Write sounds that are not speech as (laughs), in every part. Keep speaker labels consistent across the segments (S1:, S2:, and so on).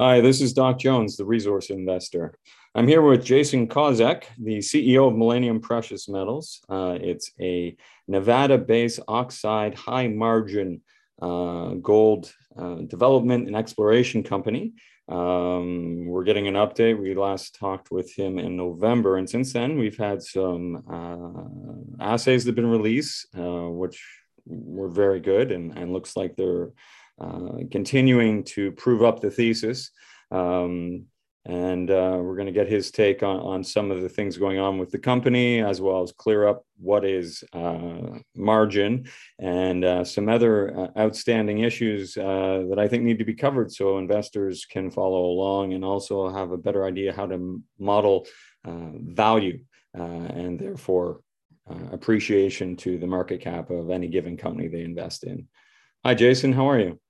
S1: Hi, this is Doc Jones, the resource investor. I'm here with Jason Kosec, the CEO of Millennium Precious Metals. Uh, it's a Nevada based oxide high margin uh, gold uh, development and exploration company. Um, we're getting an update. We last talked with him in November, and since then we've had some uh, assays that have been released, uh, which were very good and, and looks like they're uh, continuing to prove up the thesis. Um, and uh, we're going to get his take on, on some of the things going on with the company, as well as clear up what is uh, margin and uh, some other uh, outstanding issues uh, that I think need to be covered so investors can follow along and also have a better idea how to model value and therefore appreciation to the market cap of any given company they invest in. Hi, Jason. How are you?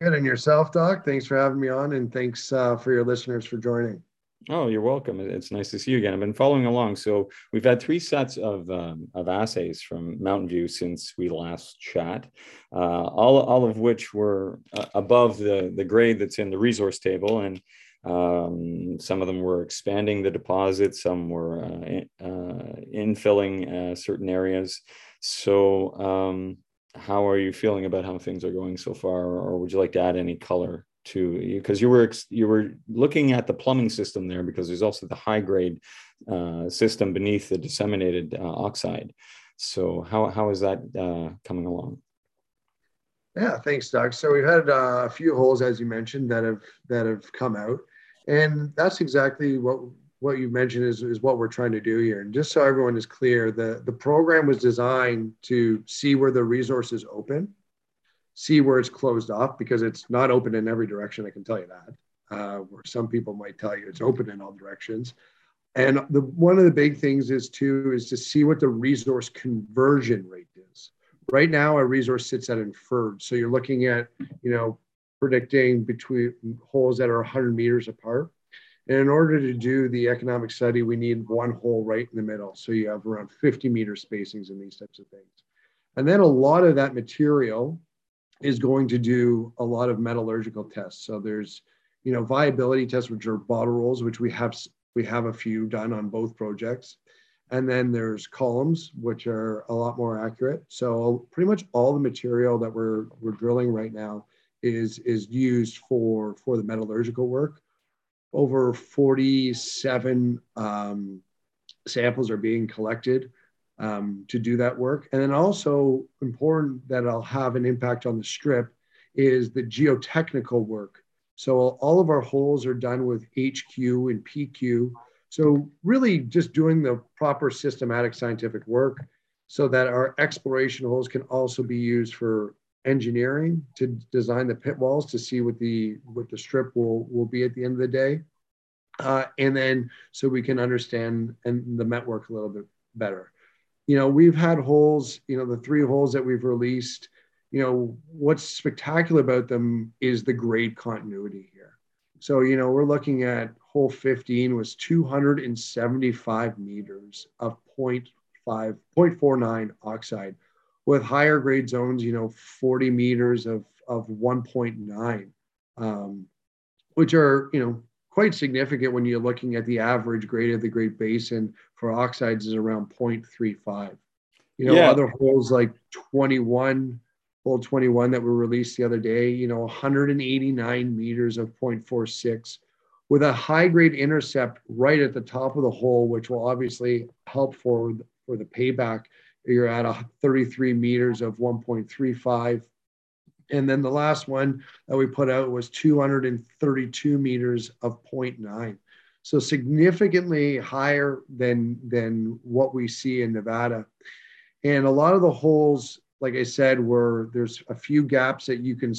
S2: Good. And yourself, Doc? Thanks for having me on, and thanks uh, for your listeners for joining.
S1: Oh, you're welcome. It's nice to see you again. I've been following along. So we've had three sets of um, of assays from Mountain View since we last chat, uh, all all of which were uh, above the the grade that's in the resource table, and um, some of them were expanding the deposit, some were uh, in, uh, infilling uh, certain areas. So um, how are you feeling about how things are going so far, or would you like to add any color to you? Because you were you were looking at the plumbing system there, because there's also the high grade uh, system beneath the disseminated uh, oxide. So how how is that uh, coming along?
S2: Yeah, thanks, Doug. So we've had uh, a few holes, as you mentioned, that have that have come out, and that's exactly what what you mentioned is, is what we're trying to do here. And just so everyone is clear, the, the program was designed to see where the resource is open, see where it's closed off, because it's not open in every direction, I can tell you that. Uh, where some people might tell you it's open in all directions. And the one of the big things is too is to see what the resource conversion rate is. Right now, a resource sits at inferred. So you're looking at, you know, predicting between holes that are 100 meters apart and in order to do the economic study, we need one hole right in the middle. So you have around 50 meter spacings in these types of things. And then a lot of that material is going to do a lot of metallurgical tests. So there's, you know, viability tests, which are bottle rolls, which we have we have a few done on both projects. And then there's columns, which are a lot more accurate. So pretty much all the material that we're we're drilling right now is is used for for the metallurgical work over 47 um, samples are being collected um, to do that work. And then also important that I'll have an impact on the strip is the geotechnical work. So all of our holes are done with HQ and PQ. So really just doing the proper systematic scientific work so that our exploration holes can also be used for engineering to design the pit walls to see what the what the strip will will be at the end of the day. Uh, and then so we can understand and the met work a little bit better. You know we've had holes you know the three holes that we've released you know what's spectacular about them is the grade continuity here. So you know we're looking at hole 15 was 275 meters of 0.5 0.49 oxide with higher grade zones, you know, 40 meters of, of 1.9, um, which are, you know, quite significant when you're looking at the average grade of the Great Basin for oxides is around 0.35. You know, yeah. other holes like 21, hole 21 that were released the other day, you know, 189 meters of 0.46 with a high grade intercept right at the top of the hole, which will obviously help for, for the payback you're at a 33 meters of 1.35. And then the last one that we put out was 232 meters of 0.9. So significantly higher than, than what we see in Nevada. And a lot of the holes, like I said, were there's a few gaps that you can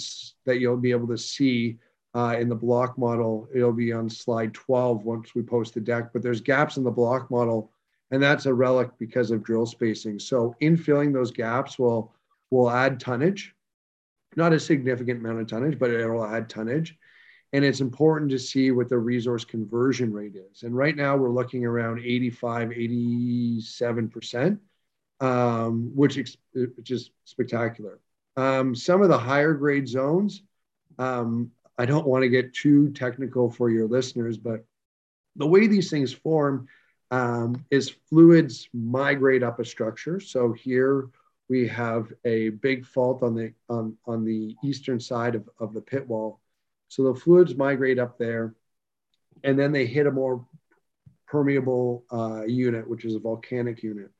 S2: that you'll be able to see uh, in the block model. It'll be on slide 12 once we post the deck. But there's gaps in the block model and that's a relic because of drill spacing. So infilling those gaps will will add tonnage, not a significant amount of tonnage, but it will add tonnage. And it's important to see what the resource conversion rate is. And right now we're looking around 85, 87%, um, which, which is spectacular. Um, some of the higher grade zones, um, I don't want to get too technical for your listeners, but the way these things form um, is fluids migrate up a structure. So here we have a big fault on the on, on the eastern side of, of the pit wall. So the fluids migrate up there, and then they hit a more permeable uh, unit, which is a volcanic unit.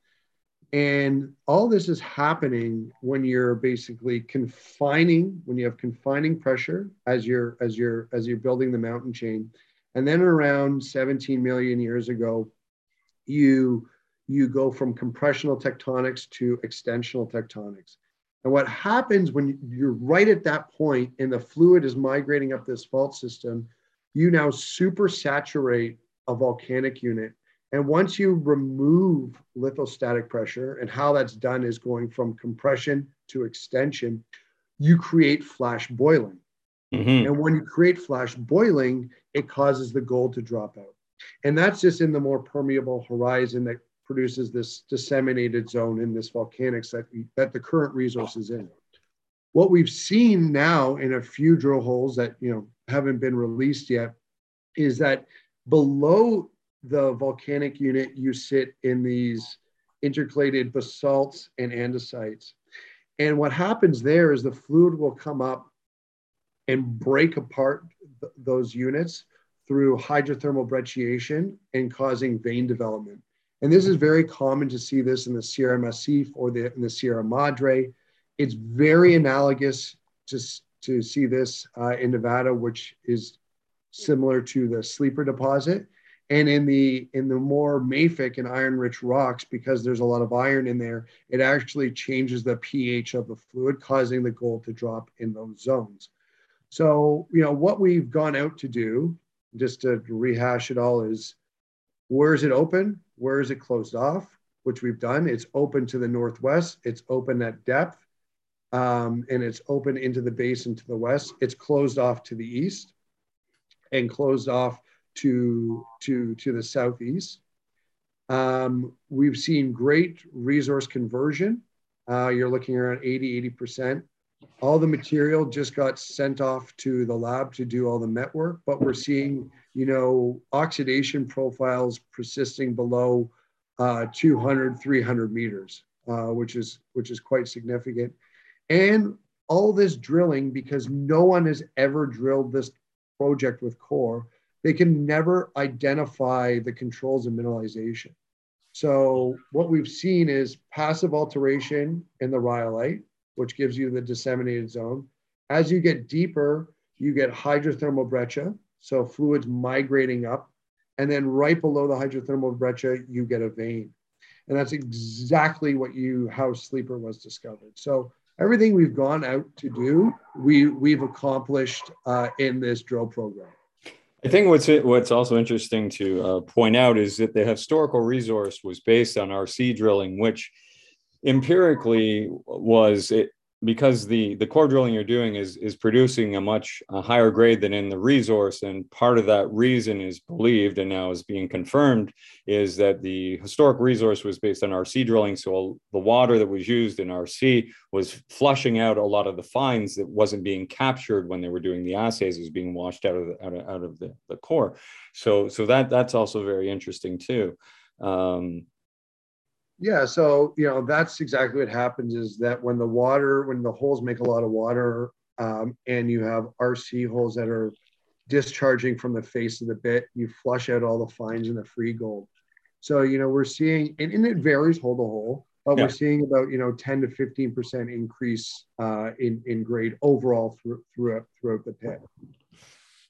S2: And all this is happening when you're basically confining, when you have confining pressure as you're as you're as you're building the mountain chain. And then around 17 million years ago, you you go from compressional tectonics to extensional tectonics. And what happens when you're right at that point and the fluid is migrating up this fault system, you now super saturate a volcanic unit and once you remove lithostatic pressure, and how that's done is going from compression to extension, you create flash boiling. Mm-hmm. And when you create flash boiling, it causes the gold to drop out. And that's just in the more permeable horizon that produces this disseminated zone in this volcanics that, that the current resource is in. What we've seen now in a few drill holes that you know haven't been released yet is that below the volcanic unit, you sit in these intercalated basalts and andesites. And what happens there is the fluid will come up and break apart th- those units through hydrothermal brecciation and causing vein development. And this is very common to see this in the Sierra Massif or the, in the Sierra Madre. It's very analogous to, to see this uh, in Nevada, which is similar to the sleeper deposit and in the in the more mafic and iron rich rocks because there's a lot of iron in there it actually changes the ph of the fluid causing the gold to drop in those zones so you know what we've gone out to do just to rehash it all is where is it open where is it closed off which we've done it's open to the northwest it's open at depth um, and it's open into the basin to the west it's closed off to the east and closed off to, to, to the southeast. Um, we've seen great resource conversion. Uh, you're looking around 80, 80%. All the material just got sent off to the lab to do all the met work, but we're seeing, you know, oxidation profiles persisting below uh, 200, 300 meters, uh, which is which is quite significant. And all this drilling, because no one has ever drilled this project with core, they can never identify the controls of mineralization. So what we've seen is passive alteration in the rhyolite, which gives you the disseminated zone. As you get deeper, you get hydrothermal breccia, so fluids migrating up. And then right below the hydrothermal breccia, you get a vein. And that's exactly what you how sleeper was discovered. So everything we've gone out to do, we we've accomplished uh, in this drill program.
S1: I think what's what's also interesting to uh, point out is that the historical resource was based on RC drilling, which empirically was it because the the core drilling you're doing is is producing a much higher grade than in the resource and part of that reason is believed and now is being confirmed is that the historic resource was based on rc drilling. So the water that was used in rc was flushing out a lot of the fines that wasn't being captured when they were doing the assays it was being washed out of the, out of, out of the, the core. So so that that's also very interesting too. Um,
S2: yeah, so you know that's exactly what happens is that when the water, when the holes make a lot of water, um, and you have RC holes that are discharging from the face of the bit, you flush out all the fines and the free gold. So you know we're seeing, and, and it varies hole to hole, but yeah. we're seeing about you know 10 to 15 percent increase uh, in in grade overall through, throughout throughout the pit,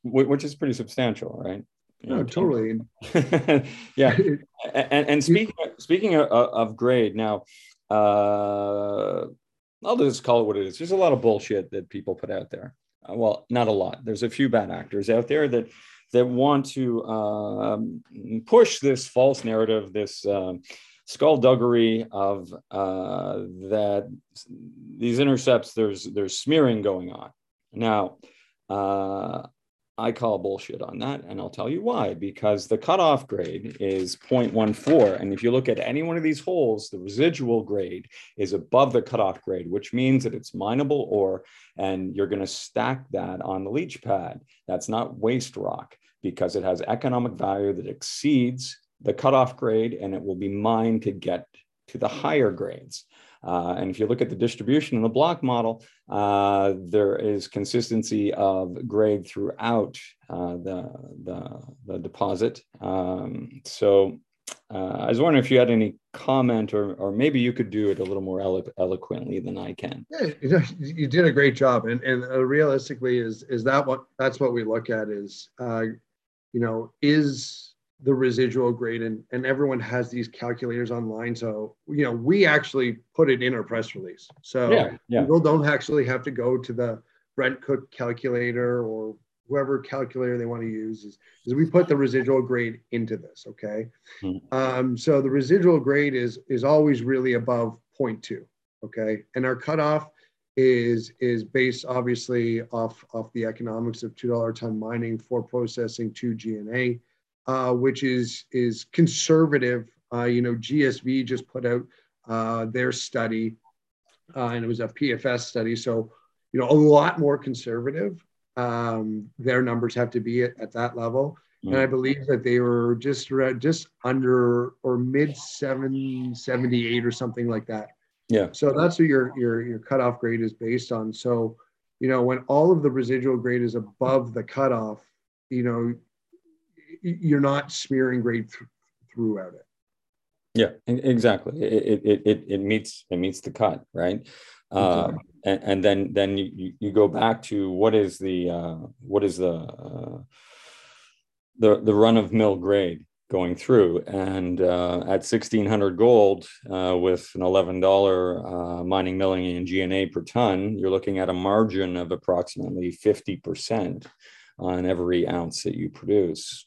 S1: which is pretty substantial, right?
S2: No, totally. (laughs)
S1: yeah, (laughs) and, and speaking speaking of, of grade now, uh, I'll just call it what it is. There's a lot of bullshit that people put out there. Uh, well, not a lot. There's a few bad actors out there that that want to um, push this false narrative, this um, skullduggery of uh, that these intercepts. There's there's smearing going on now. Uh, I call bullshit on that, and I'll tell you why. Because the cutoff grade is 0.14. And if you look at any one of these holes, the residual grade is above the cutoff grade, which means that it's mineable ore, and you're going to stack that on the leach pad. That's not waste rock because it has economic value that exceeds the cutoff grade, and it will be mined to get to the higher grades. Uh, and if you look at the distribution in the block model, uh, there is consistency of grade throughout uh, the, the, the, deposit. Um, so uh, I was wondering if you had any comment or, or maybe you could do it a little more elo- eloquently than I can.
S2: Yeah, you, know, (laughs) you did a great job. And, and uh, realistically is, is that what, that's what we look at is, uh, you know, is the residual grade and, and everyone has these calculators online. So you know we actually put it in our press release. So
S1: yeah, yeah.
S2: people don't actually have to go to the brent cook calculator or whoever calculator they want to use is, is we put the residual grade into this okay? Mm-hmm. um, so the residual grade is is always really above 0.2 okay? And our cutoff is is based obviously off off the economics of two dollar ton mining for processing to G&A uh, which is is conservative. Uh, you know, GSV just put out uh, their study, uh, and it was a PFS study. So, you know, a lot more conservative. Um, their numbers have to be at, at that level, mm-hmm. and I believe that they were just just under or mid seven seventy eight or something like that.
S1: Yeah.
S2: So that's what your your your cutoff grade is based on. So, you know, when all of the residual grade is above the cutoff, you know, you're not smearing grade th- throughout it.
S1: Yeah, exactly. It, it, it, it meets it meets the cut, right? Uh, and, and, then then you, you go back to what is the uh, what is the uh, the the run of mill grade going through, and uh, at sixteen hundred gold uh, with an eleven dollar uh, mining milling and G&A per ton, you're looking at a margin of approximately fifty percent on every ounce that you produce.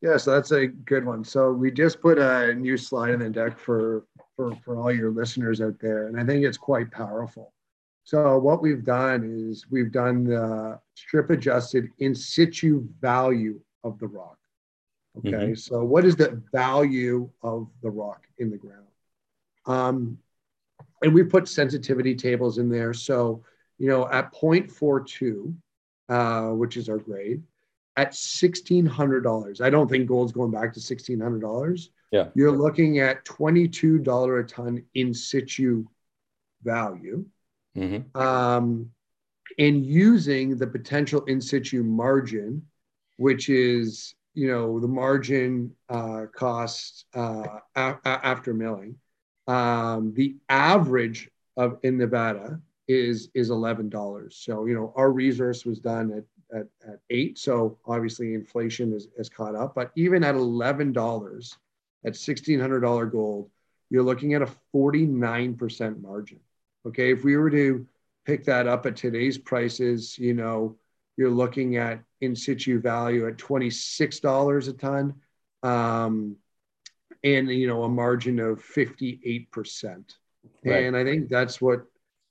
S2: Yeah, so that's a good one. So we just put a new slide in the deck for for for all your listeners out there, and I think it's quite powerful. So what we've done is we've done the strip adjusted in situ value of the rock. Okay, mm-hmm. so what is the value of the rock in the ground? Um, and we put sensitivity tables in there. So you know at 0.42, uh, which is our grade, at $1,600. I don't think gold's going back to $1,600.
S1: Yeah.
S2: You're looking at $22 a ton in situ value. Mm-hmm. Um, and using the potential in situ margin, which is, you know, the margin uh, cost uh, a- after milling. Um, the average of in Nevada is is eleven dollars. So you know our resource was done at at, at eight. So obviously inflation is, is caught up. But even at $11 at $1,600 gold, you're looking at a 49% margin. Okay. If we were to pick that up at today's prices, you know, you're looking at in situ value at $26 a ton. Um, and you know a margin of 58% right. and i think that's what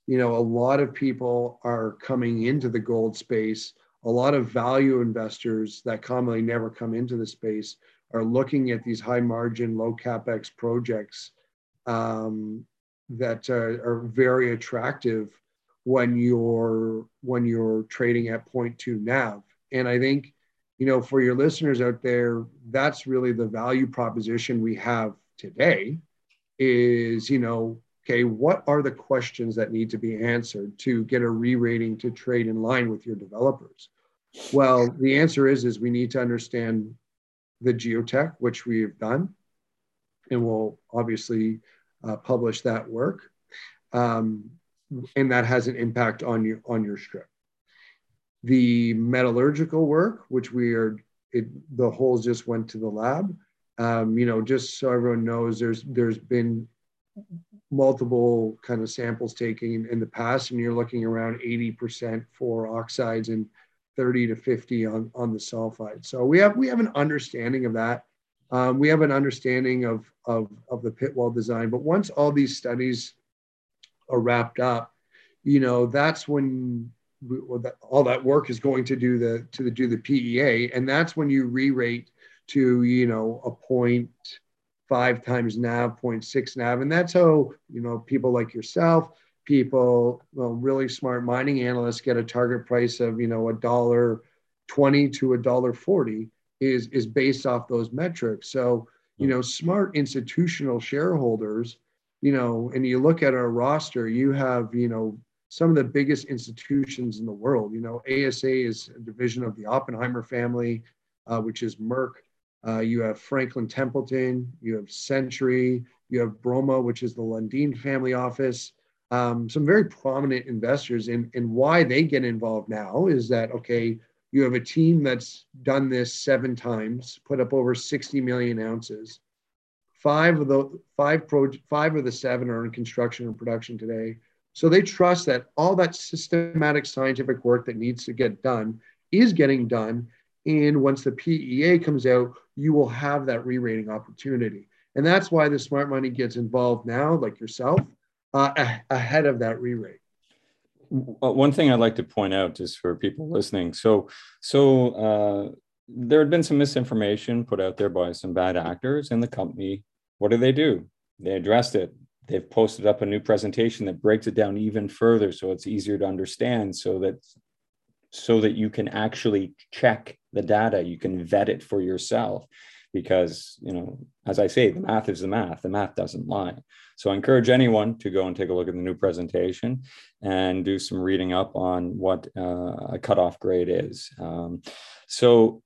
S2: you know a lot of people are coming into the gold space a lot of value investors that commonly never come into the space are looking at these high margin, low capex projects um, that are, are, very attractive when you're when you're trading at 0.2 nav. And I think, you know, for your listeners out there, that's really the value proposition we have today. Is you know, okay, what are the questions that need to be answered to get a re-rating to trade in line with your developers? Well, the answer is is we need to understand the geotech, which we have done, and we'll obviously uh, publish that work, um, and that has an impact on you on your strip. The metallurgical work, which we are, it, the holes just went to the lab. Um, you know, just so everyone knows, there's there's been multiple kind of samples taken in the past, and you're looking around 80% for oxides and 30 to 50 on, on the sulfide. So we have we have an understanding of that. Um, we have an understanding of, of, of the pit wall design. But once all these studies are wrapped up, you know, that's when well, that, all that work is going to do the to the, do the PEA, and that's when you re-rate to you know a point five times NAV, 0.6 NAV, and that's how you know people like yourself, people, well, really smart mining analysts get a target price of you know a dollar twenty to a dollar forty is is based off those metrics. So you know, smart institutional shareholders, you know, and you look at our roster, you have you know some of the biggest institutions in the world. You know, ASA is a division of the Oppenheimer family, uh, which is Merk. Uh, you have Franklin Templeton, you have Century, you have Broma, which is the Lundin family office. Um, some very prominent investors, and, why they get involved now is that okay, you have a team that's done this seven times, put up over 60 million ounces. Five of the five pro, five of the seven are in construction and production today. So they trust that all that systematic scientific work that needs to get done is getting done. And once the PEA comes out, you will have that re rating opportunity. And that's why the smart money gets involved now, like yourself, uh, ahead of that re rate.
S1: One thing I'd like to point out just for people listening. So, so uh, there had been some misinformation put out there by some bad actors in the company. What do they do? They addressed it they've posted up a new presentation that breaks it down even further so it's easier to understand so that so that you can actually check the data you can vet it for yourself because you know as i say the math is the math the math doesn't lie. So i encourage anyone to go and take a look at the new presentation and do some reading up on what uh, a cutoff grade is. Um, so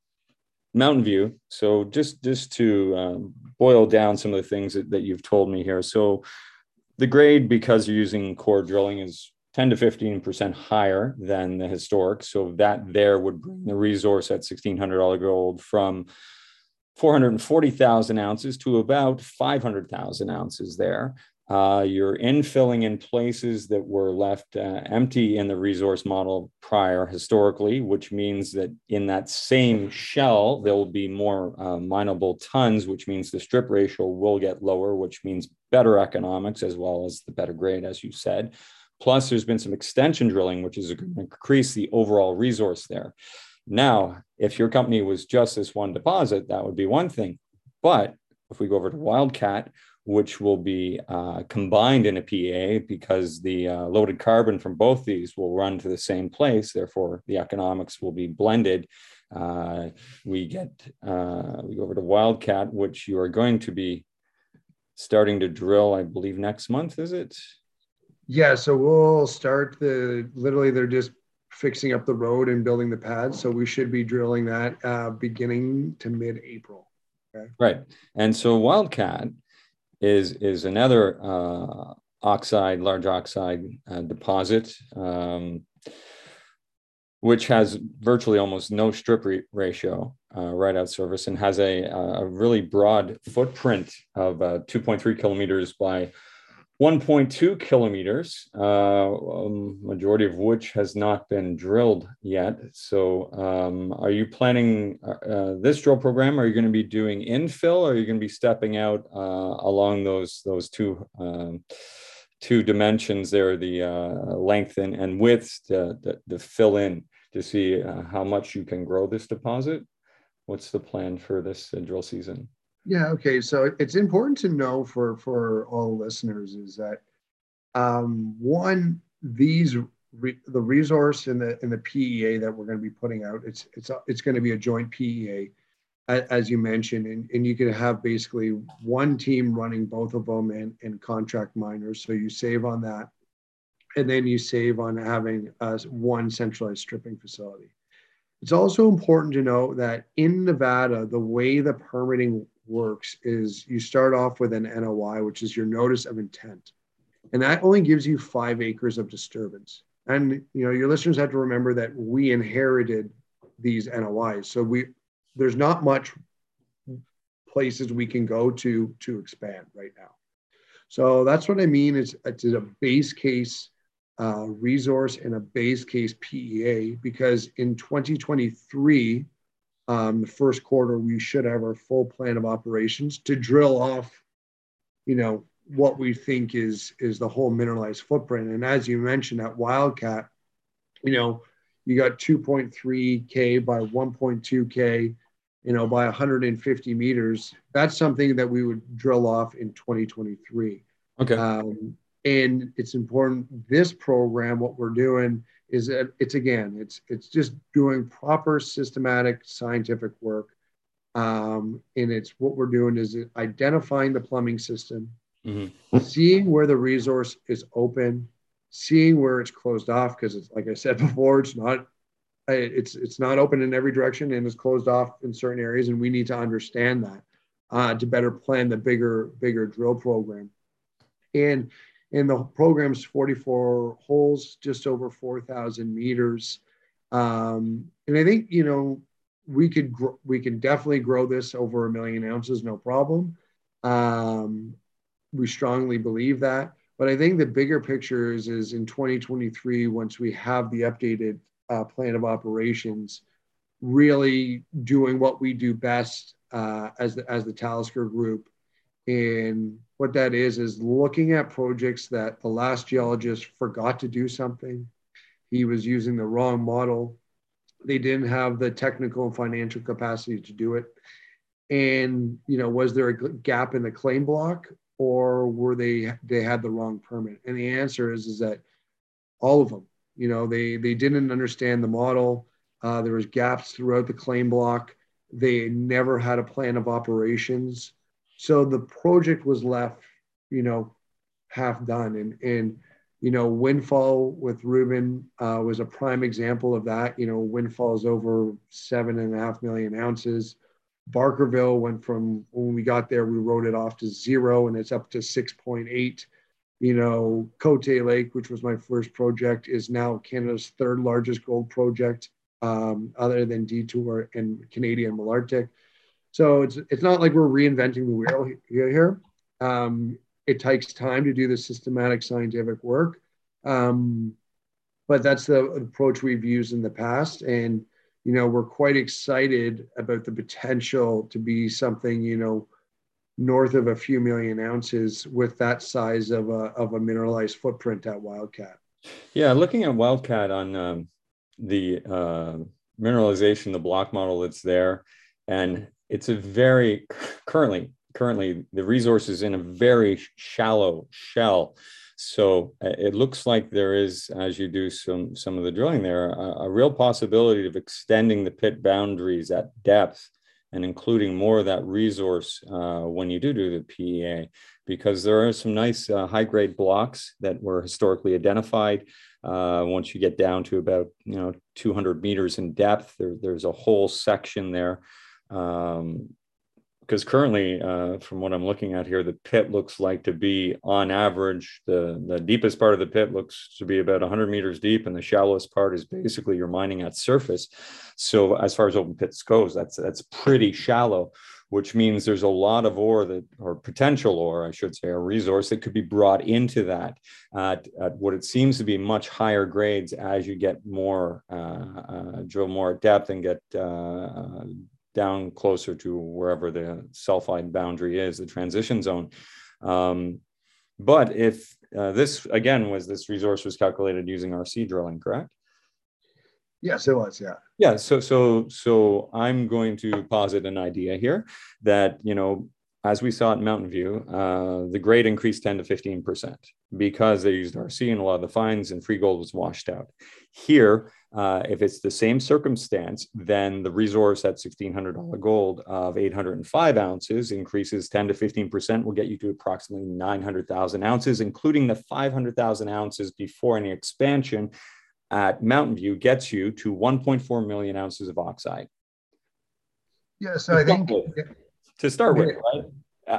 S1: mountain view so just just to um, boil down some of the things that, that you've told me here. So the grade, because you're using core drilling, is 10 to 15% higher than the historic. So that there would bring the resource at $1,600 gold from 440,000 ounces to about 500,000 ounces there. Uh, you're infilling in places that were left uh, empty in the resource model prior historically, which means that in that same shell, there will be more uh, mineable tons, which means the strip ratio will get lower, which means better economics as well as the better grade, as you said. Plus, there's been some extension drilling, which is going to increase the overall resource there. Now, if your company was just this one deposit, that would be one thing. But if we go over to Wildcat, which will be uh, combined in a PA because the uh, loaded carbon from both these will run to the same place. Therefore, the economics will be blended. Uh, we get uh, we go over to Wildcat, which you are going to be starting to drill, I believe, next month. Is it?
S2: Yeah. So we'll start the literally they're just fixing up the road and building the pad. So we should be drilling that uh, beginning to mid-April.
S1: Okay. Right. And so Wildcat is is another uh, oxide, large oxide uh, deposit, um, which has virtually almost no strip ratio uh, right out surface and has a, a really broad footprint of uh, 2.3 kilometers by 1.2 kilometers, uh, um, majority of which has not been drilled yet. So, um, are you planning uh, uh, this drill program? Are you going to be doing infill, or are you going to be stepping out uh, along those those two um, two dimensions there, the uh, length and, and width, to, to, to, fill in to see uh, how much you can grow this deposit? What's the plan for this drill season?
S2: Yeah. Okay. So it's important to know for for all listeners is that um, one these re, the resource in the in the PEA that we're going to be putting out it's it's it's going to be a joint PEA as you mentioned and, and you can have basically one team running both of them and, and contract miners so you save on that and then you save on having uh, one centralized stripping facility it's also important to know that in nevada the way the permitting works is you start off with an NOI, which is your notice of intent. And that only gives you five acres of disturbance. And you know, your listeners have to remember that we inherited these NOIs. So we there's not much places we can go to to expand right now. So that's what I mean. It's, it's a base case uh, resource and a base case PEA because in 2023, um, the first quarter, we should have our full plan of operations to drill off, you know, what we think is is the whole mineralized footprint. And as you mentioned, at Wildcat, you know, you got 2.3K by 1.2K, you know, by 150 meters. That's something that we would drill off in 2023.
S1: Okay.
S2: Um, and it's important. This program, what we're doing is that it's again, it's it's just doing proper systematic scientific work. Um, and it's what we're doing is identifying the plumbing system, mm-hmm. seeing where the resource is open, seeing where it's closed off because it's like I said before, it's not it's it's not open in every direction and it's closed off in certain areas, and we need to understand that uh, to better plan the bigger bigger drill program. And and the program's 44 holes, just over 4,000 meters. Um, and I think you know we could gr- we can definitely grow this over a million ounces, no problem. Um, we strongly believe that. But I think the bigger picture is, is in 2023, once we have the updated uh, plan of operations, really doing what we do best uh, as the as the Talisker Group, and what that is is looking at projects that the last geologist forgot to do something. He was using the wrong model. They didn't have the technical and financial capacity to do it. And you know, was there a gap in the claim block, or were they they had the wrong permit? And the answer is is that all of them. You know, they they didn't understand the model. Uh, there was gaps throughout the claim block. They never had a plan of operations, so the project was left, you know, half done. And and you know, Windfall with Ruben uh, was a prime example of that. You know, Windfall is over seven and a half million ounces. Barkerville went from when we got there, we wrote it off to zero and it's up to 6.8. You know, Cote Lake, which was my first project, is now Canada's third largest gold project, um, other than Detour and Canadian Malartic. So it's it's not like we're reinventing the wheel here. Um, it takes time to do the systematic scientific work, um, but that's the approach we've used in the past, and you know, we're quite excited about the potential to be something, you know, north of a few million ounces with that size of a, of a mineralized footprint at Wildcat.
S1: Yeah, looking at Wildcat on um, the uh, mineralization, the block model that's there, and it's a very currently currently the resource is in a very shallow shell so uh, it looks like there is, as you do some some of the drilling there, a, a, real possibility of extending the pit boundaries at depth and including more of that resource uh, when you do do the PEA, because there are some nice uh, high grade blocks that were historically identified. Uh, once you get down to about you know 200 meters in depth, there, there's a whole section there um, because currently, uh, from what I'm looking at here, the pit looks like to be on average, the, the deepest part of the pit looks to be about 100 meters deep, and the shallowest part is basically you're mining at surface. So, as far as open pits goes, that's that's pretty shallow, which means there's a lot of ore that, or potential ore, I should say, a resource that could be brought into that at, at what it seems to be much higher grades as you get more, uh, uh, drill more depth and get uh, down closer to wherever the sulfide boundary is, the transition zone. Um, but if uh, this again was this resource was calculated using RC drilling, correct?
S2: Yes, it was. Yeah.
S1: Yeah. So so so I'm going to posit an idea here that you know as we saw at Mountain View, uh, the grade increased 10 to 15% because they used RC and a lot of the fines and free gold was washed out. Here, uh, if it's the same circumstance, then the resource at $1,600 gold of 805 ounces increases 10 to 15% will get you to approximately 900,000 ounces, including the 500,000 ounces before any expansion at Mountain View gets you to 1.4 million ounces of oxide.
S2: Yeah, so I think
S1: to start with, right?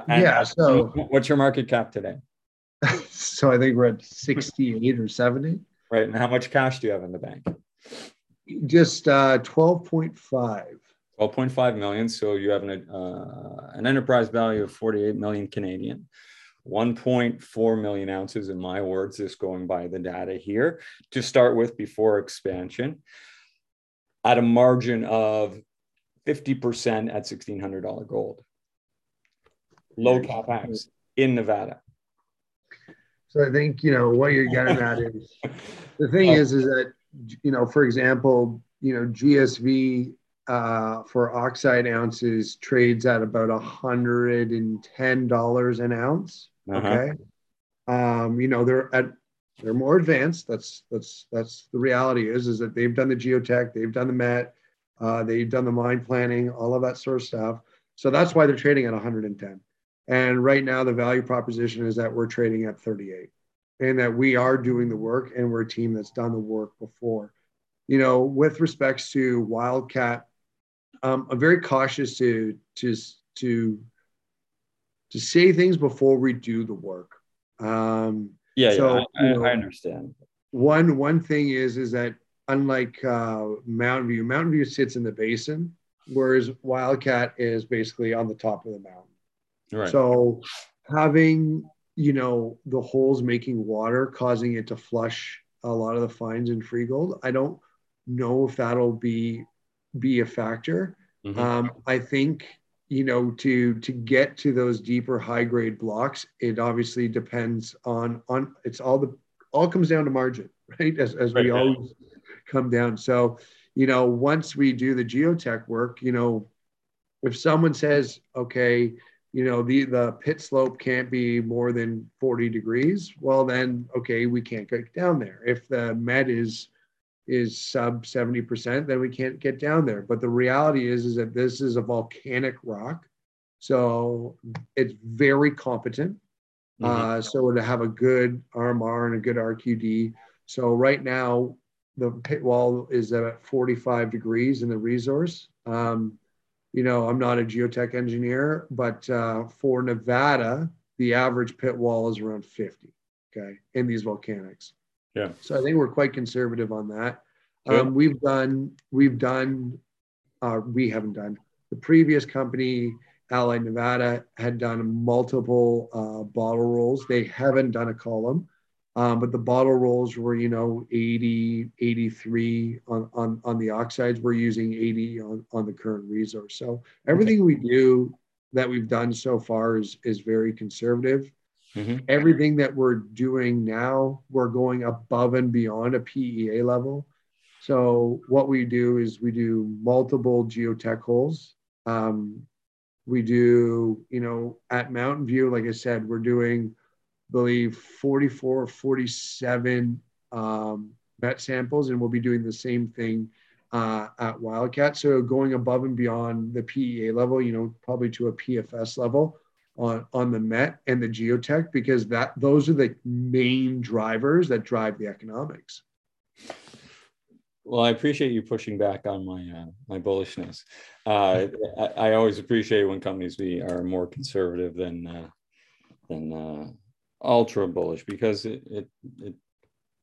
S2: And yeah. So
S1: what's your market cap today? (laughs)
S2: so I think we're at 68 or 70.
S1: Right. And how much cash do you have in the bank?
S2: Just uh, 12.5.
S1: 12.5 million. So you have an, uh, an enterprise value of 48 million Canadian. 1.4 million ounces, in my words, just going by the data here to start with before expansion at a margin of 50% at $1,600 gold low capex in Nevada.
S2: So I think you know what you're getting at is (laughs) the thing is is that you know, for example, you know, GSV uh, for oxide ounces trades at about hundred and ten dollars an ounce. Uh-huh. Okay, um, you know they're at they're more advanced. That's that's that's the reality is is that they've done the geotech, they've done the met, uh, they've done the mine planning, all of that sort of stuff. So that's why they're trading at 110. And right now, the value proposition is that we're trading at 38 and that we are doing the work and we're a team that's done the work before. You know, with respects to Wildcat, um, I'm very cautious to, to, to, to say things before we do the work. Um,
S1: yeah, so, yeah I, know, I understand.
S2: One, one thing is, is that unlike uh, Mountain View, Mountain View sits in the basin, whereas Wildcat is basically on the top of the mountain. Right. So having you know the holes making water, causing it to flush a lot of the fines in free gold, I don't know if that'll be be a factor. Mm-hmm. Um, I think you know to to get to those deeper high grade blocks, it obviously depends on on it's all the all comes down to margin, (laughs) right? As as right. we always come down. So you know once we do the geotech work, you know if someone says okay you know the the pit slope can't be more than 40 degrees well then okay we can't get down there. If the met is is sub 70% then we can't get down there. But the reality is is that this is a volcanic rock so it's very competent mm-hmm. uh, so to have a good rmr and a good rqd so right now the pit wall is at 45 degrees in the resource. Um, you know, I'm not a geotech engineer, but uh, for Nevada, the average pit wall is around 50. Okay, in these volcanics.
S1: Yeah.
S2: So I think we're quite conservative on that. Um, we've done, we've done, uh, we haven't done. The previous company, Allied Nevada, had done multiple uh, bottle rolls. They haven't done a column. Um, but the bottle rolls were, you know, 80, 83 on, on, on the oxides. We're using 80 on, on the current resource. So everything we do that we've done so far is, is very conservative. Mm-hmm. Everything that we're doing now, we're going above and beyond a PEA level. So what we do is we do multiple geotech holes. Um, we do, you know, at Mountain View, like I said, we're doing believe 44 or 47 um, met samples, and we'll be doing the same thing uh, at Wildcat. So going above and beyond the PEA level, you know, probably to a PFS level on on the Met and the geotech, because that those are the main drivers that drive the economics.
S1: Well, I appreciate you pushing back on my uh, my bullishness. Uh, I, I, always appreciate when companies be are more conservative than uh, than uh, ultra bullish because it, it, it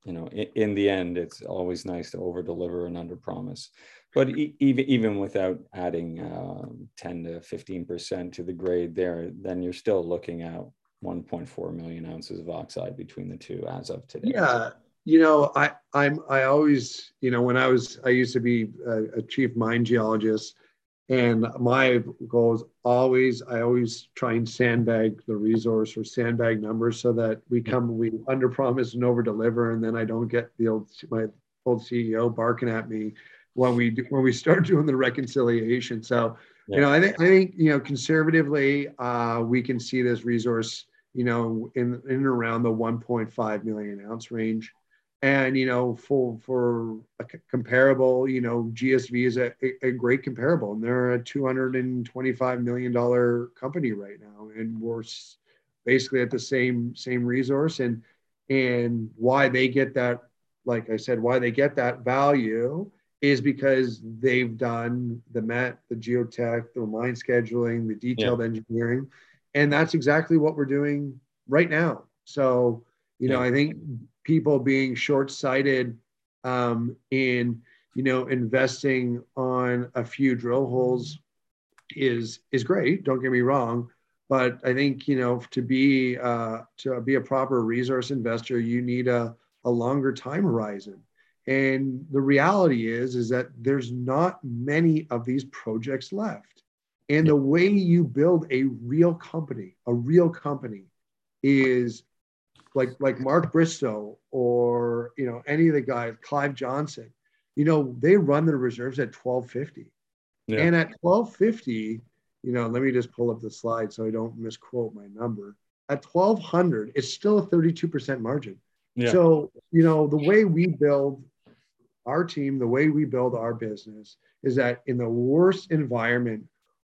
S1: you know, in, in, the end, it's always nice to over deliver and under promise. But even even without adding uh, 10 to 15 percent to the grade there, then you're still looking at 1.4 million ounces of oxide between the two as of today.
S2: Yeah, you know, I I'm I always you know when I was I used to be a, a chief mine geologist and my goal is always, I always try and sandbag the resource or sandbag numbers so that we come, we under promise and over deliver. And then I don't get the old, my old CEO barking at me when we, do, when we start (laughs) doing the reconciliation. So, yeah. you know, I think, I think, you know, conservatively, uh, we can see this resource, you know, in, in and around the 1.5 million ounce range and you know for for a comparable you know gsv is a, a great comparable. And they're a 225 million dollar company right now. And we're basically at the same same resource. And and why they get that like i said why they get that value is because they've done the met the geotech the mine scheduling the detailed yeah. engineering. And that's exactly what we're doing right now. So you know, I think people being short-sighted um, in you know investing on a few drill holes is is great. Don't get me wrong, but I think you know to be uh, to be a proper resource investor, you need a a longer time horizon. And the reality is is that there's not many of these projects left. And the way you build a real company, a real company, is like like Mark Bristow or you know any of the guys, Clive Johnson, you know they run their reserves at 1250, yeah. and at 1250, you know let me just pull up the slide so I don't misquote my number. At 1200, it's still a 32% margin. Yeah. So you know the way we build our team, the way we build our business is that in the worst environment,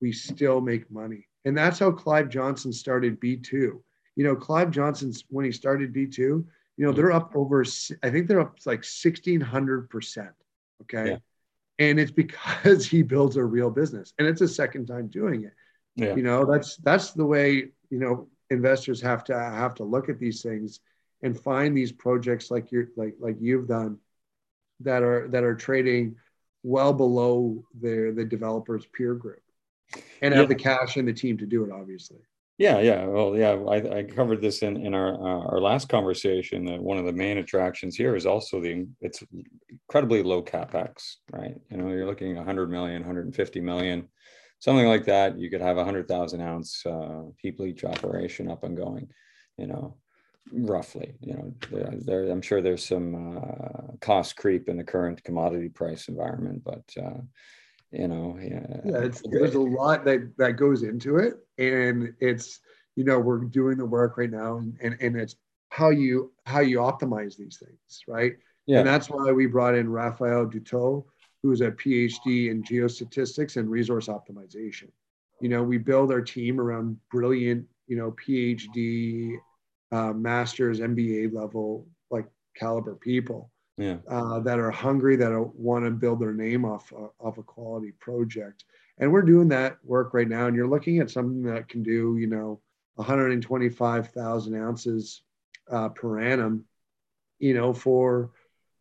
S2: we still make money. And that's how Clive Johnson started B2. You know, Clive Johnson's when he started B2, you know, they're up over, I think they're up like 1600%. Okay. Yeah. And it's because (laughs) he builds a real business and it's a second time doing it. Yeah. You know, that's, that's the way, you know, investors have to have to look at these things and find these projects like you're like, like you've done that are, that are trading well below their, the developer's peer group and have the cash and the team to do it, obviously.
S1: Yeah, yeah. Well, yeah, I, I covered this in, in our uh, our last conversation. That one of the main attractions here is also the it's incredibly low capex, right? You know, you're looking 100 million, 150 million, something like that. You could have a 100,000 ounce uh, heap leach operation up and going. You know, roughly. You know, there, there I'm sure there's some uh, cost creep in the current commodity price environment, but uh, you know
S2: yeah, yeah there's a lot that that goes into it and it's you know we're doing the work right now and, and and it's how you how you optimize these things right? Yeah. and that's why we brought in raphael dutot who's a phd in geostatistics and resource optimization. You know we build our team around brilliant you know phd uh, masters mba level like caliber people yeah. uh, that are hungry, that want to build their name off uh, off a quality project. And we're doing that work right now. And you're looking at something that can do, you know, 125,000 ounces uh, per annum, you know, for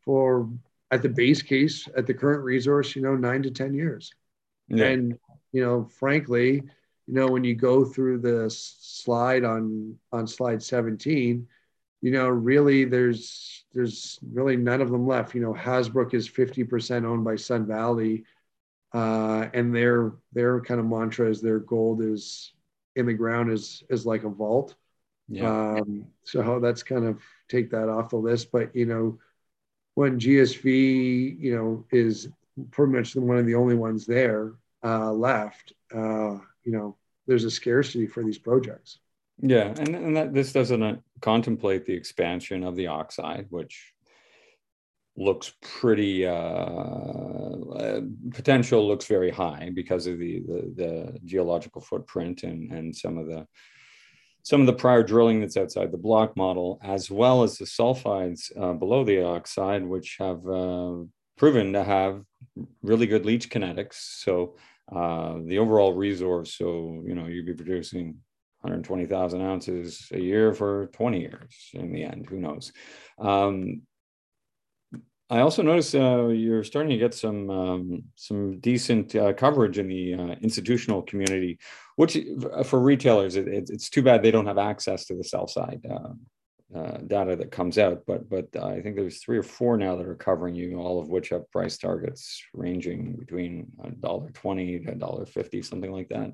S2: for at the base case at the current resource, you know, nine to 10 years. Yeah. And you know, frankly, you know, when you go through the slide on on slide 17, you know, really there's there's really none of them left. You know, Hasbrouck is 50% owned by Sun Valley. Uh, and their their kind of mantra is their gold is in the ground is is like a vault. Yeah. Um, so that's kind of take that off the list. But you know, when GSV, you know, is pretty much one of the only ones there uh, left, uh, you know, there's a scarcity for these projects.
S1: Yeah, and, and that, this doesn't uh, contemplate the expansion of the oxide, which looks pretty uh, uh, potential looks very high because of the, the, the geological footprint and and some of the some of the prior drilling that's outside the block model, as well as the sulfides uh, below the oxide, which have uh, proven to have really good leach kinetics. So uh, the overall resource, so you know, you'd be producing 120,000 ounces a year for 20 years in the end. Who knows? Um, I also noticed uh, you're starting to get some um, some decent uh, coverage in the uh, institutional community, which uh, for retailers it, it's too bad they don't have access to the sell side uh, data that comes out. But but I think there's three or four now that are covering you, all of which have price targets ranging between a dollar twenty to a dollar fifty, something like that.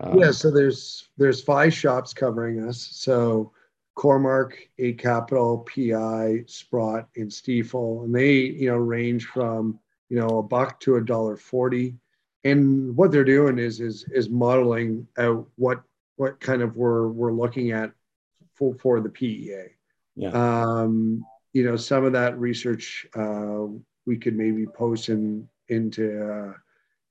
S2: Um, yeah, so there's there's five shops covering us. So Cormark, Eight Capital, PI, Sprott, and Stifel, and they you know range from you know a buck to a dollar forty. And what they're doing is is is modeling out what what kind of we're we're looking at for for the PEA. Yeah. Um, you know, some of that research uh, we could maybe post in into uh,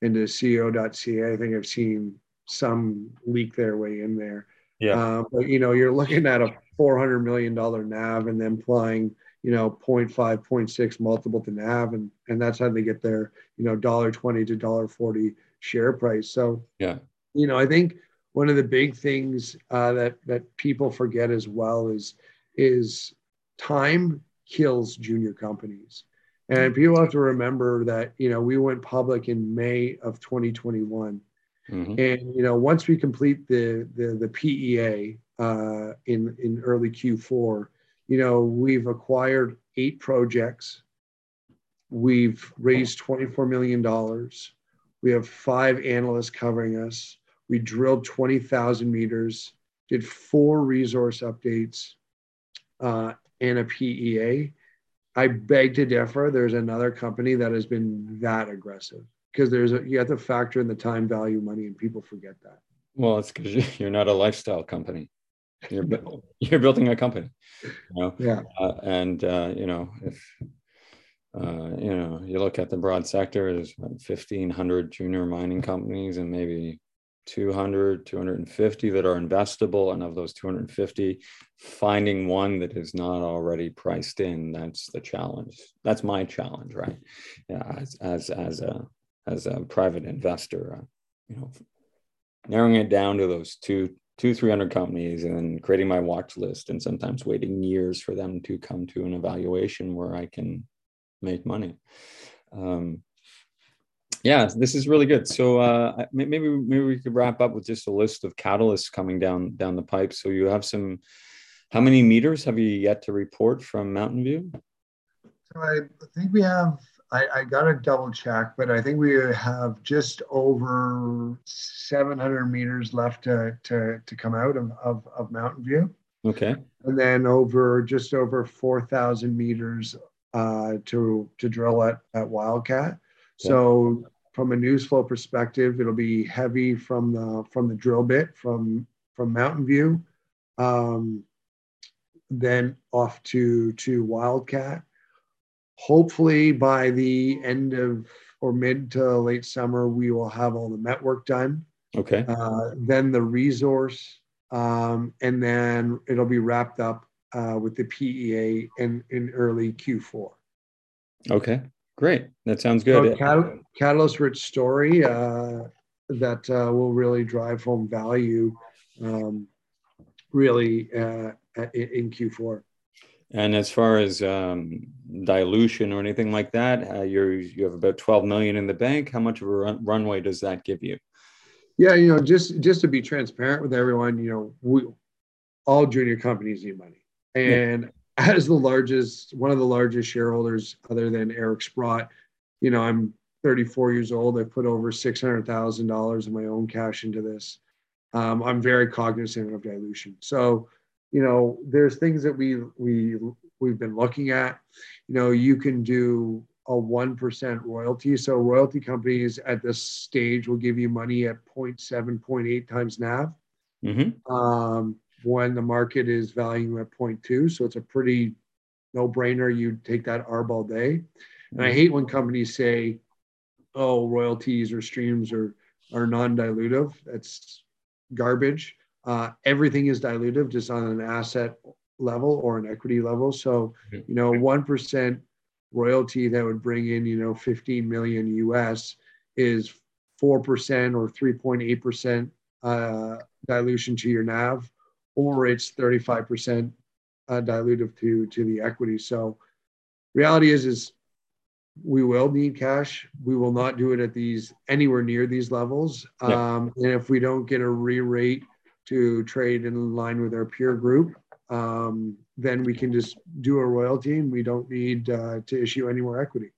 S2: into ceo.ca. I think I've seen some leak their way in there. Yeah. Uh, but you know, you're looking at a 400 million dollar NAV and then applying you know 0.5 0.6 multiple to NAV and and that's how they get their you know dollar 20 to dollar 40 share price. So yeah, you know, I think one of the big things uh, that that people forget as well is is time kills junior companies. And people have to remember that, you know, we went public in May of 2021. Mm-hmm. And you know, once we complete the the, the PEA uh, in in early Q4, you know, we've acquired eight projects. We've raised twenty four million dollars. We have five analysts covering us. We drilled twenty thousand meters. Did four resource updates. uh, and a PEA. I beg to differ. There's another company that has been that aggressive because there's a, you have to factor in the time value money and people forget that.
S1: Well, it's because (laughs) you're not a lifestyle company. You're (laughs) you're building a company. You know?
S2: Yeah.
S1: Uh, and uh, you know if uh, you know you look at the broad sector, there's 1,500 junior mining companies and maybe 200 250 that are investable and of those 250 finding one that is not already priced in that's the challenge. That's my challenge right? Yeah as as, as a as a private investor uh, you know narrowing it down to those two two 300 companies and then creating my watch list and sometimes waiting years for them to come to an evaluation where i can make money. Um, yeah, this is really good. So uh, maybe maybe we could wrap up with just a list of catalysts coming down down the pipe. So you have some. How many meters have you yet to report from Mountain View?
S2: So I think we have. I, I got to double check, but I think we have just over 700 meters left to to, to come out of, of, of Mountain View.
S1: Okay.
S2: And then over just over 4,000 meters uh, to to drill at, at Wildcat. So from a news flow perspective, it'll be heavy from the from the drill bit from from Mountain View, um, then off to to Wildcat. Hopefully by the end of or mid to late summer, we will have all the met work done.
S1: Okay.
S2: Uh, then the resource, um, and then it'll be wrapped up uh, with the PEA in in early Q4.
S1: Okay. Great. That sounds good.
S2: So cat- catalyst rich story uh, that uh, will really drive home value um, really uh, in Q4.
S1: And as far as um, dilution or anything like that, uh, you're you have about 12 million in the bank. How much of a run- runway does that give you?
S2: Yeah, you know, just just to be transparent with everyone, you know, we all junior companies need money, and as the largest, one of the largest shareholders, other than Eric Sprott, you know, I'm 34 years old. I've put over $600,000 of my own cash into this. Um, I'm very cognizant of dilution. So, you know, there's things that we we we've been looking at. You know, you can do a one percent royalty. So royalty companies at this stage will give you money at 0.7, 0.8 times NAV. Mm-hmm. Um, when the market is valuing at 0.2. So it's a pretty no brainer. You take that ARB all day. And I mm-hmm. hate when companies say, oh, royalties or streams are, are non dilutive. That's garbage. Uh, everything is dilutive just on an asset level or an equity level. So, mm-hmm. you know, 1% royalty that would bring in, you know, 15 million US is 4% or 3.8% uh, dilution to your NAV or it's 35% uh, dilutive to to the equity. So reality is is we will need cash. We will not do it at these anywhere near these levels. Yeah. Um, and if we don't get a re-rate to trade in line with our peer group, um, then we can just do a royalty and we don't need uh, to issue any more equity.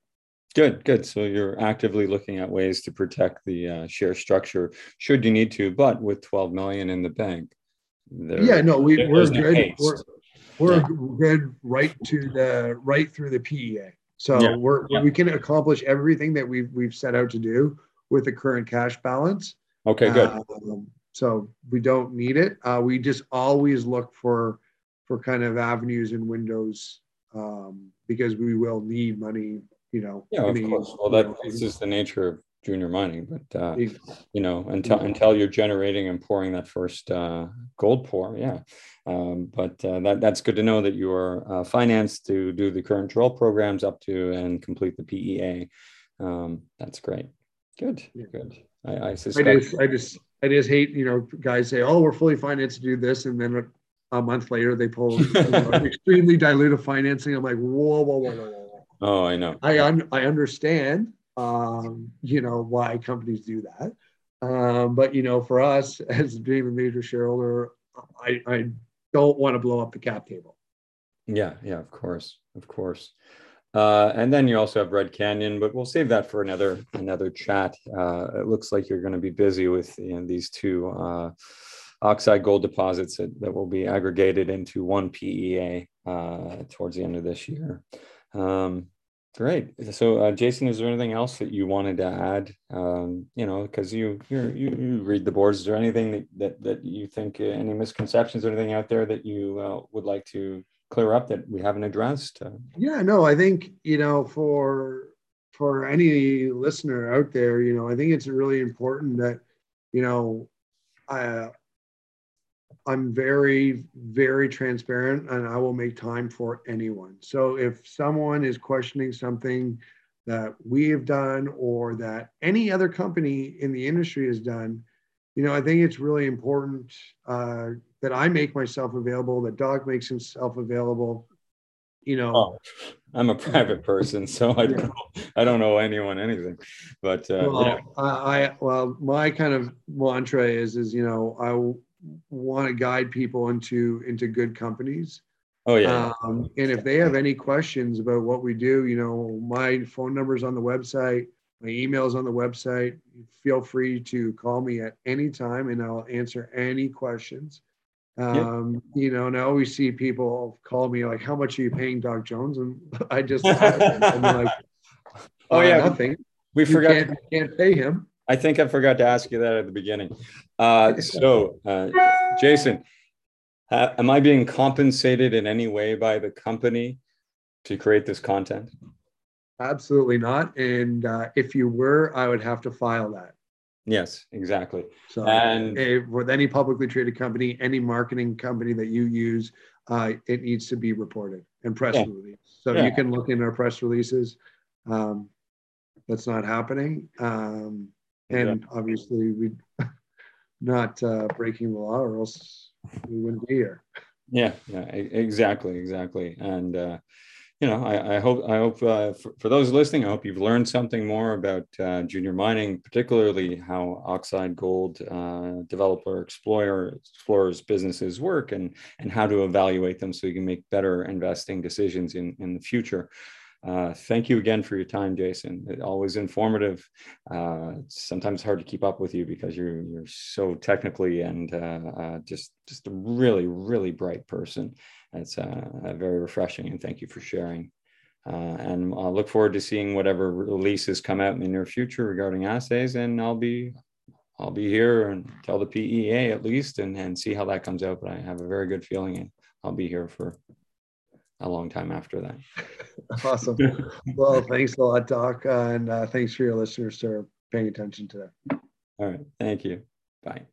S1: Good, good. So you're actively looking at ways to protect the uh, share structure should you need to, but with 12 million in the bank,
S2: yeah, no, we, we're good. We're, we're yeah. good right to the right through the PEA. So yeah. we're yeah. we can accomplish everything that we've we've set out to do with the current cash balance.
S1: Okay, good. Um,
S2: so we don't need it. Uh, we just always look for for kind of avenues and windows um, because we will need money. You know.
S1: Yeah, of course. Well, that this is the nature of junior mining, but uh, you know, until until you're generating and pouring that first uh, gold pour, yeah. Um, but uh, that that's good to know that you are uh, financed to do the current drill programs up to and complete the PEA. Um, that's great. Good, good. I, I suspect.
S2: I just, I just, I just hate you know guys say, oh, we're fully financed to do this, and then a month later they pull (laughs) extremely dilutive financing. I'm like, whoa, whoa, whoa, whoa, whoa.
S1: Oh, I know.
S2: I un- I understand um, you know, why companies do that. Um, but, you know, for us (laughs) as being a major shareholder, I, I don't want to blow up the cap table.
S1: Yeah, yeah, of course, of course. Uh, and then you also have Red Canyon, but we'll save that for another another chat. Uh, it looks like you're going to be busy with you know, these two uh, oxide gold deposits that, that will be aggregated into one PEA uh, towards the end of this year. Um, great. So, uh, Jason, is there anything else that you wanted to add? Um, you know, because you you you read the boards. Is there anything that that, that you think uh, any misconceptions or anything out there that you uh, would like to clear up that we haven't addressed? Uh,
S2: yeah, no, I think you know for for any listener out there, you know, I think it's really important that you know, I I'm very, very transparent and I will make time for anyone. So if someone is questioning something that we have done or that any other company in the industry has done, you know, I think it's really important uh, that I make myself available, that Doc makes himself available. You know, oh,
S1: I'm a private (laughs) person, so I don't, I don't know anyone anything. But uh,
S2: well, yeah. I, I well, my kind of mantra is is you know I want to guide people into into good companies.
S1: Oh yeah.
S2: Um, and if they have any questions about what we do, you know, my phone number is on the website, my email is on the website. Feel free to call me at any time, and I'll answer any questions. Um, You know, and I always see people call me like, "How much are you paying Doc Jones?" And (laughs) I just, (laughs) I'm like, "Oh yeah, nothing."
S1: We forgot.
S2: Can't, can't pay him.
S1: I think I forgot to ask you that at the beginning. Uh, so, uh, Jason, uh, am I being compensated in any way by the company to create this content?
S2: Absolutely not. And uh, if you were, I would have to file that.
S1: Yes, exactly.
S2: So, and with any publicly traded company, any marketing company that you use, uh, it needs to be reported and press yeah. release. So yeah. you can look in our press releases. Um, that's not happening. Um, and yeah. obviously we (laughs) not uh, breaking the law or else we wouldn't be here.
S1: Yeah yeah exactly exactly. And uh, you know i, I hope i hope uh, for, for, those listening i hope you've learned something more about uh, junior mining particularly how oxide gold uh, developer explorer explorers businesses work and and how to evaluate them so you can make better investing decisions in in the future uh, thank you again for your time, Jason. It, always informative. Uh, it's sometimes hard to keep up with you because you're you're so technically and uh, uh just just a really really bright person. It's uh, very refreshing, and thank you for sharing. and I'll look forward to seeing whatever releases come out in the near future regarding assays, and I'll be I'll be here and tell the PEA at least, and and see how that comes out. But I have a very good feeling, and I'll be here for a long time after that. (laughs)
S2: awesome. Well, thanks a lot, Doc. Uh, and uh, thanks for your listeners for paying attention today.
S1: All right. Thank you. Bye.